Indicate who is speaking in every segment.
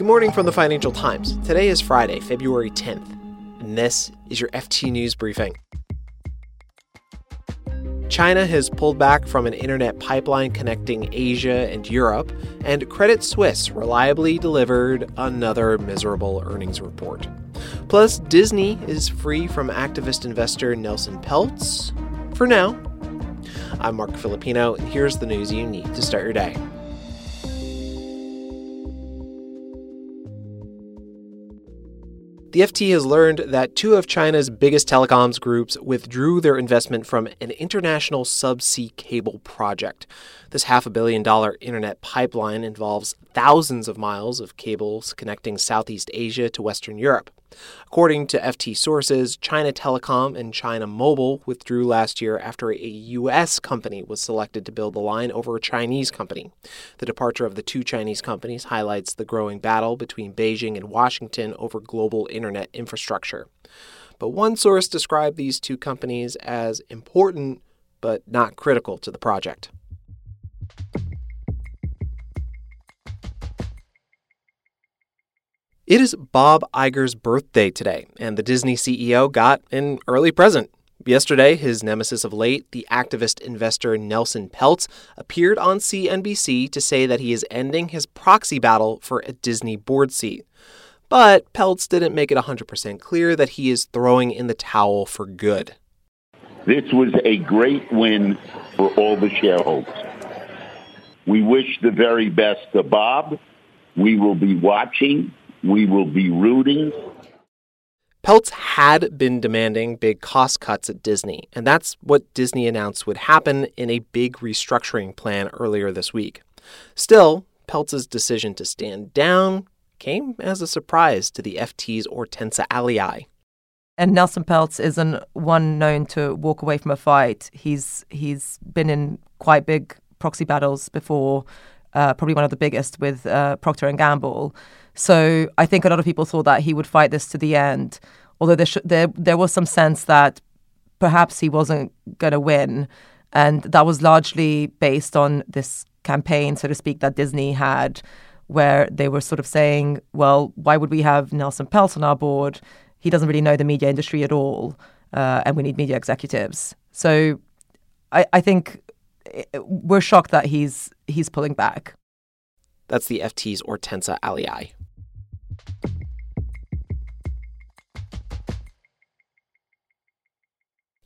Speaker 1: Good morning from the Financial Times. Today is Friday, February 10th, and this is your FT News Briefing. China has pulled back from an internet pipeline connecting Asia and Europe, and Credit Suisse reliably delivered another miserable earnings report. Plus, Disney is free from activist investor Nelson Peltz. For now. I'm Marc Filippino, And here's the news you need to start your day. The FT has learned that two of China's biggest telecoms groups withdrew their investment from an international subsea cable project. This half a billion dollar internet pipeline involves thousands of miles of cables connecting Southeast Asia to Western Europe. According to FT sources, China Telecom and China Mobile withdrew last year after a U.S. company was selected to build the line over a Chinese company. The departure of the two Chinese companies highlights the growing battle between Beijing and Washington over global internet infrastructure. But one source described these two companies as important but not critical to the project. It is Bob Iger's birthday today, and the Disney CEO got an early present. Yesterday, his nemesis of late, the activist investor Nelson Peltz, appeared on CNBC to say that he is ending his proxy battle for a Disney board seat. But Peltz didn't make it 100% clear that he is throwing in the towel for good.
Speaker 2: This was a great win for all the shareholders. We wish the very best to Bob. We will be watching we will be rooting.
Speaker 1: Peltz had been demanding big cost cuts at Disney, and that's what Disney announced would happen in a big restructuring plan earlier this week. Still, Peltz's decision to stand down came as a surprise to the FT's Hortense Alii.
Speaker 3: And Nelson Peltz isn't one known to walk away from a fight. He's he's been in quite big proxy battles before, uh, probably one of the biggest with uh, Procter and Gamble. So I think a lot of people thought that he would fight this to the end, although there sh- there there was some sense that perhaps he wasn't going to win, and that was largely based on this campaign, so to speak, that Disney had, where they were sort of saying, "Well, why would we have Nelson Peltz on our board? He doesn't really know the media industry at all, uh, and we need media executives." So I, I think we're shocked that he's he's pulling back.
Speaker 1: That's the FT's Hortense Alii.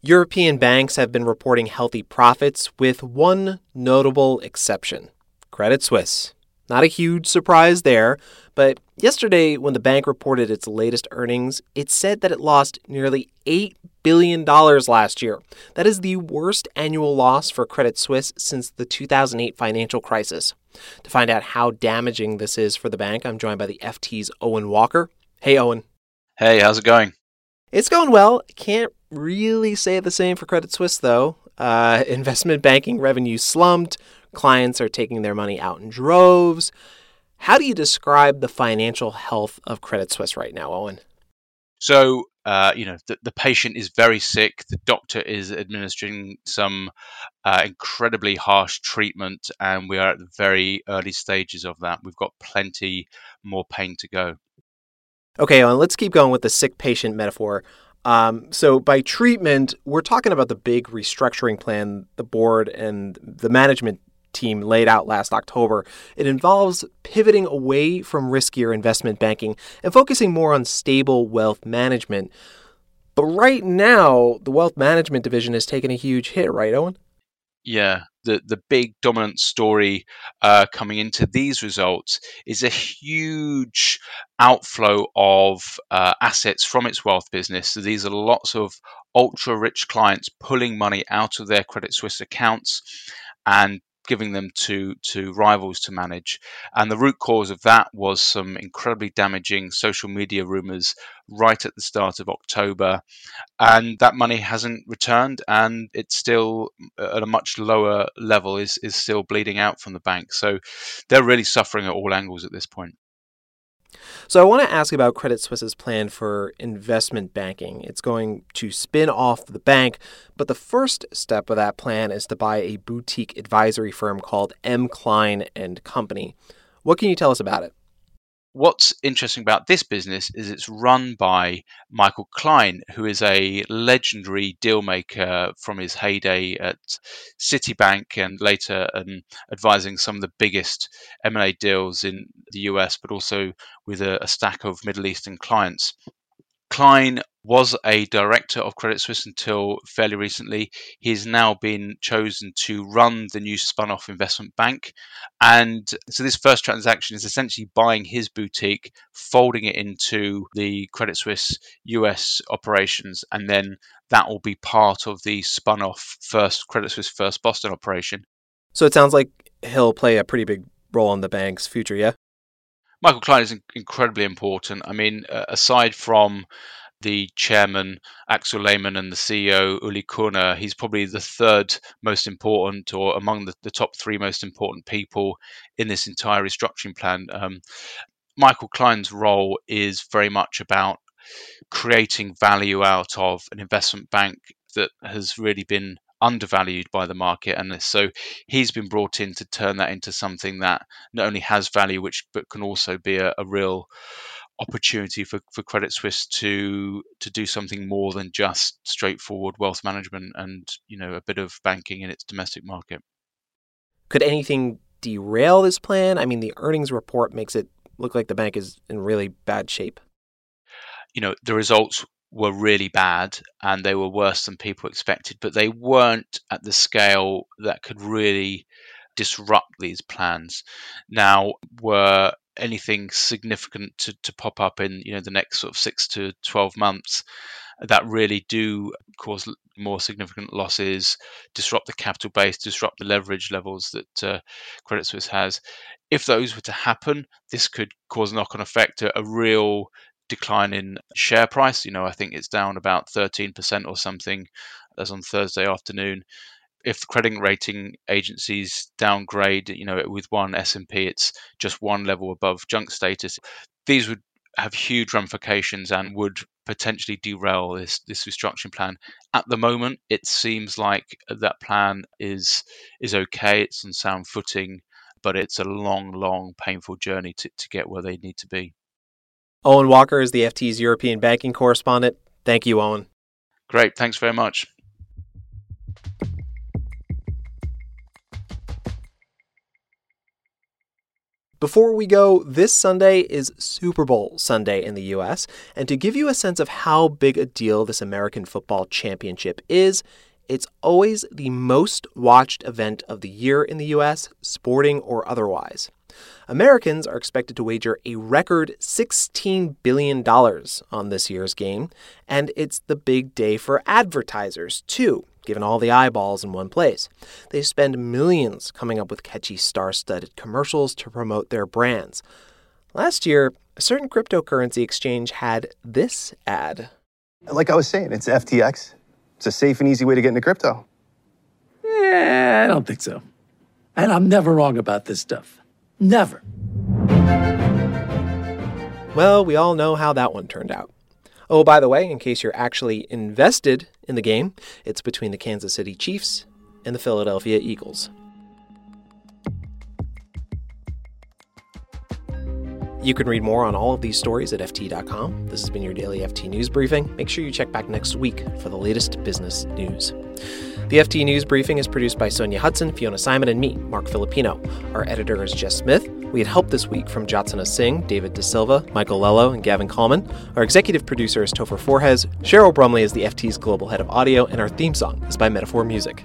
Speaker 1: European banks have been reporting healthy profits with one notable exception Credit Suisse. Not a huge surprise there, but yesterday, when the bank reported its latest earnings, it said that it lost nearly $8 billion last year. That is the worst annual loss for Credit Suisse since the 2008 financial crisis. To find out how damaging this is for the bank, I'm joined by the FT's Owen Walker. Hey, Owen.
Speaker 4: Hey, how's it going?
Speaker 1: It's going well. Can't really say the same for Credit Suisse, though. Uh, investment banking revenue slumped. Clients are taking their money out in droves. How do you describe the financial health of Credit Suisse right now, Owen?
Speaker 4: So, uh, you know, the, the, patient is very sick. The doctor is administering some uh, incredibly harsh treatment, and we are at the very early stages of that. We've got plenty more pain to go.
Speaker 1: Okay, Owen, let's keep going with the sick patient metaphor. Um, so, by treatment, we're talking about the big restructuring plan the board and the management team laid out last October. It involves pivoting away from riskier investment banking and focusing more on stable wealth management. But right now, the wealth management division has taken a huge hit, right, Owen?
Speaker 4: Yeah, the the big dominant story uh, coming into these results is a huge outflow of uh, assets from its wealth business. So these are lots of ultra rich clients pulling money out of their Credit Suisse accounts and giving them to to rivals to manage. And the root cause of that was some incredibly damaging social media rumors right at the start of October, and that money hasn't returned, and it's still uh, at a much lower level is is still bleeding out from the bank. So they're really suffering at all angles at this point.
Speaker 1: So I want to ask about Credit Suisse's plan for investment banking. It's going to spin off the bank, but the first step of that plan is to buy a boutique advisory firm called M. Klein and Company. What can you tell us about it?
Speaker 4: What's interesting about this business is it's run by Michael Klein, who is a legendary dealmaker from his heyday at Citibank and later um, advising some of the biggest M&A deals in the US, but also with a, a stack of Middle Eastern clients. Klein was a director of Credit Suisse until fairly recently. He's now been chosen to run the new spun off investment bank. And so this first transaction is essentially buying his boutique, folding it into the Credit Suisse US operations, and then that will be part of the spun off first Credit Suisse First Boston operation.
Speaker 1: So it sounds like he'll play a pretty big role in the bank's future, yeah?
Speaker 4: Michael Klein is incredibly important. I mean, uh, aside from the chairman Axel Lehmann and the CEO Uli Körner, he's probably the third most important, or among the, the top three most important people in this entire restructuring plan. Um, Michael Klein's role is very much about creating value out of an investment bank that has really been undervalued by the market and so he's been brought in to turn that into something that not only has value which but can also be a, a real opportunity for, for Credit Suisse to to do something more than just straightforward wealth management and you know a bit of banking in its domestic market.
Speaker 1: Could anything derail this plan? I mean, the earnings report makes it look like the bank is in really bad shape.
Speaker 4: You know, the results were really bad and they were worse than people expected, but they weren't at the scale that could really disrupt these plans. Now, were anything significant to, to pop up in you know the next sort of six to 12 months that really do cause more significant losses, disrupt the capital base, disrupt the leverage levels that uh, Credit Suisse has. If those were to happen, this could cause a knock on effect, a, a real decline in share price. You know, I think it's down about 13% or something as on Thursday afternoon if the credit rating agencies downgrade, you know, with one S&P, it's just one level above junk status. These would have huge ramifications and would potentially derail this this restructuring plan. At the moment, it seems like that plan is is okay. It's on sound footing, but it's a long, long, painful journey to, to get where they need to be.
Speaker 1: Owen Walker is the FT's European banking correspondent. Thank you, Owen.
Speaker 4: Great. Thanks very much.
Speaker 1: Before we go, this Sunday is Super Bowl Sunday in the US, and to give you a sense of how big a deal this American football championship is, it's always the most watched event of the year in the US, sporting or otherwise. Americans are expected to wager a record $16 billion on this year's game, and it's the big day for advertisers, too given all the eyeballs in one place. They spend millions coming up with catchy star studded commercials to promote their brands. Last year, a certain cryptocurrency exchange had this ad.
Speaker 5: Like I was saying, it's FTX. It's a safe and easy way to get into crypto.
Speaker 6: Yeah, I don't think so. And I'm never wrong about this stuff. Never.
Speaker 1: Well, we all know how that one turned out. Oh, by the way, in case you're actually invested in the game, it's between the Kansas City Chiefs and the Philadelphia Eagles. You can read more on all of these stories at FT.com. This has been your daily FT News Briefing. Make sure you check back next week for the latest business news. The FT News Briefing is produced by Sonja Hutson, Fiona Symon, and me, Marc Filippino. Our editor is Jess Smith. We had help this week from Jyotsna Singh, David De Silva, Michael Lello, and Gavin Kallmann. Our executive producer is Topher Forhecz. Cheryl Brumley is the FT's global head of audio, and our theme song is by Metaphor Music.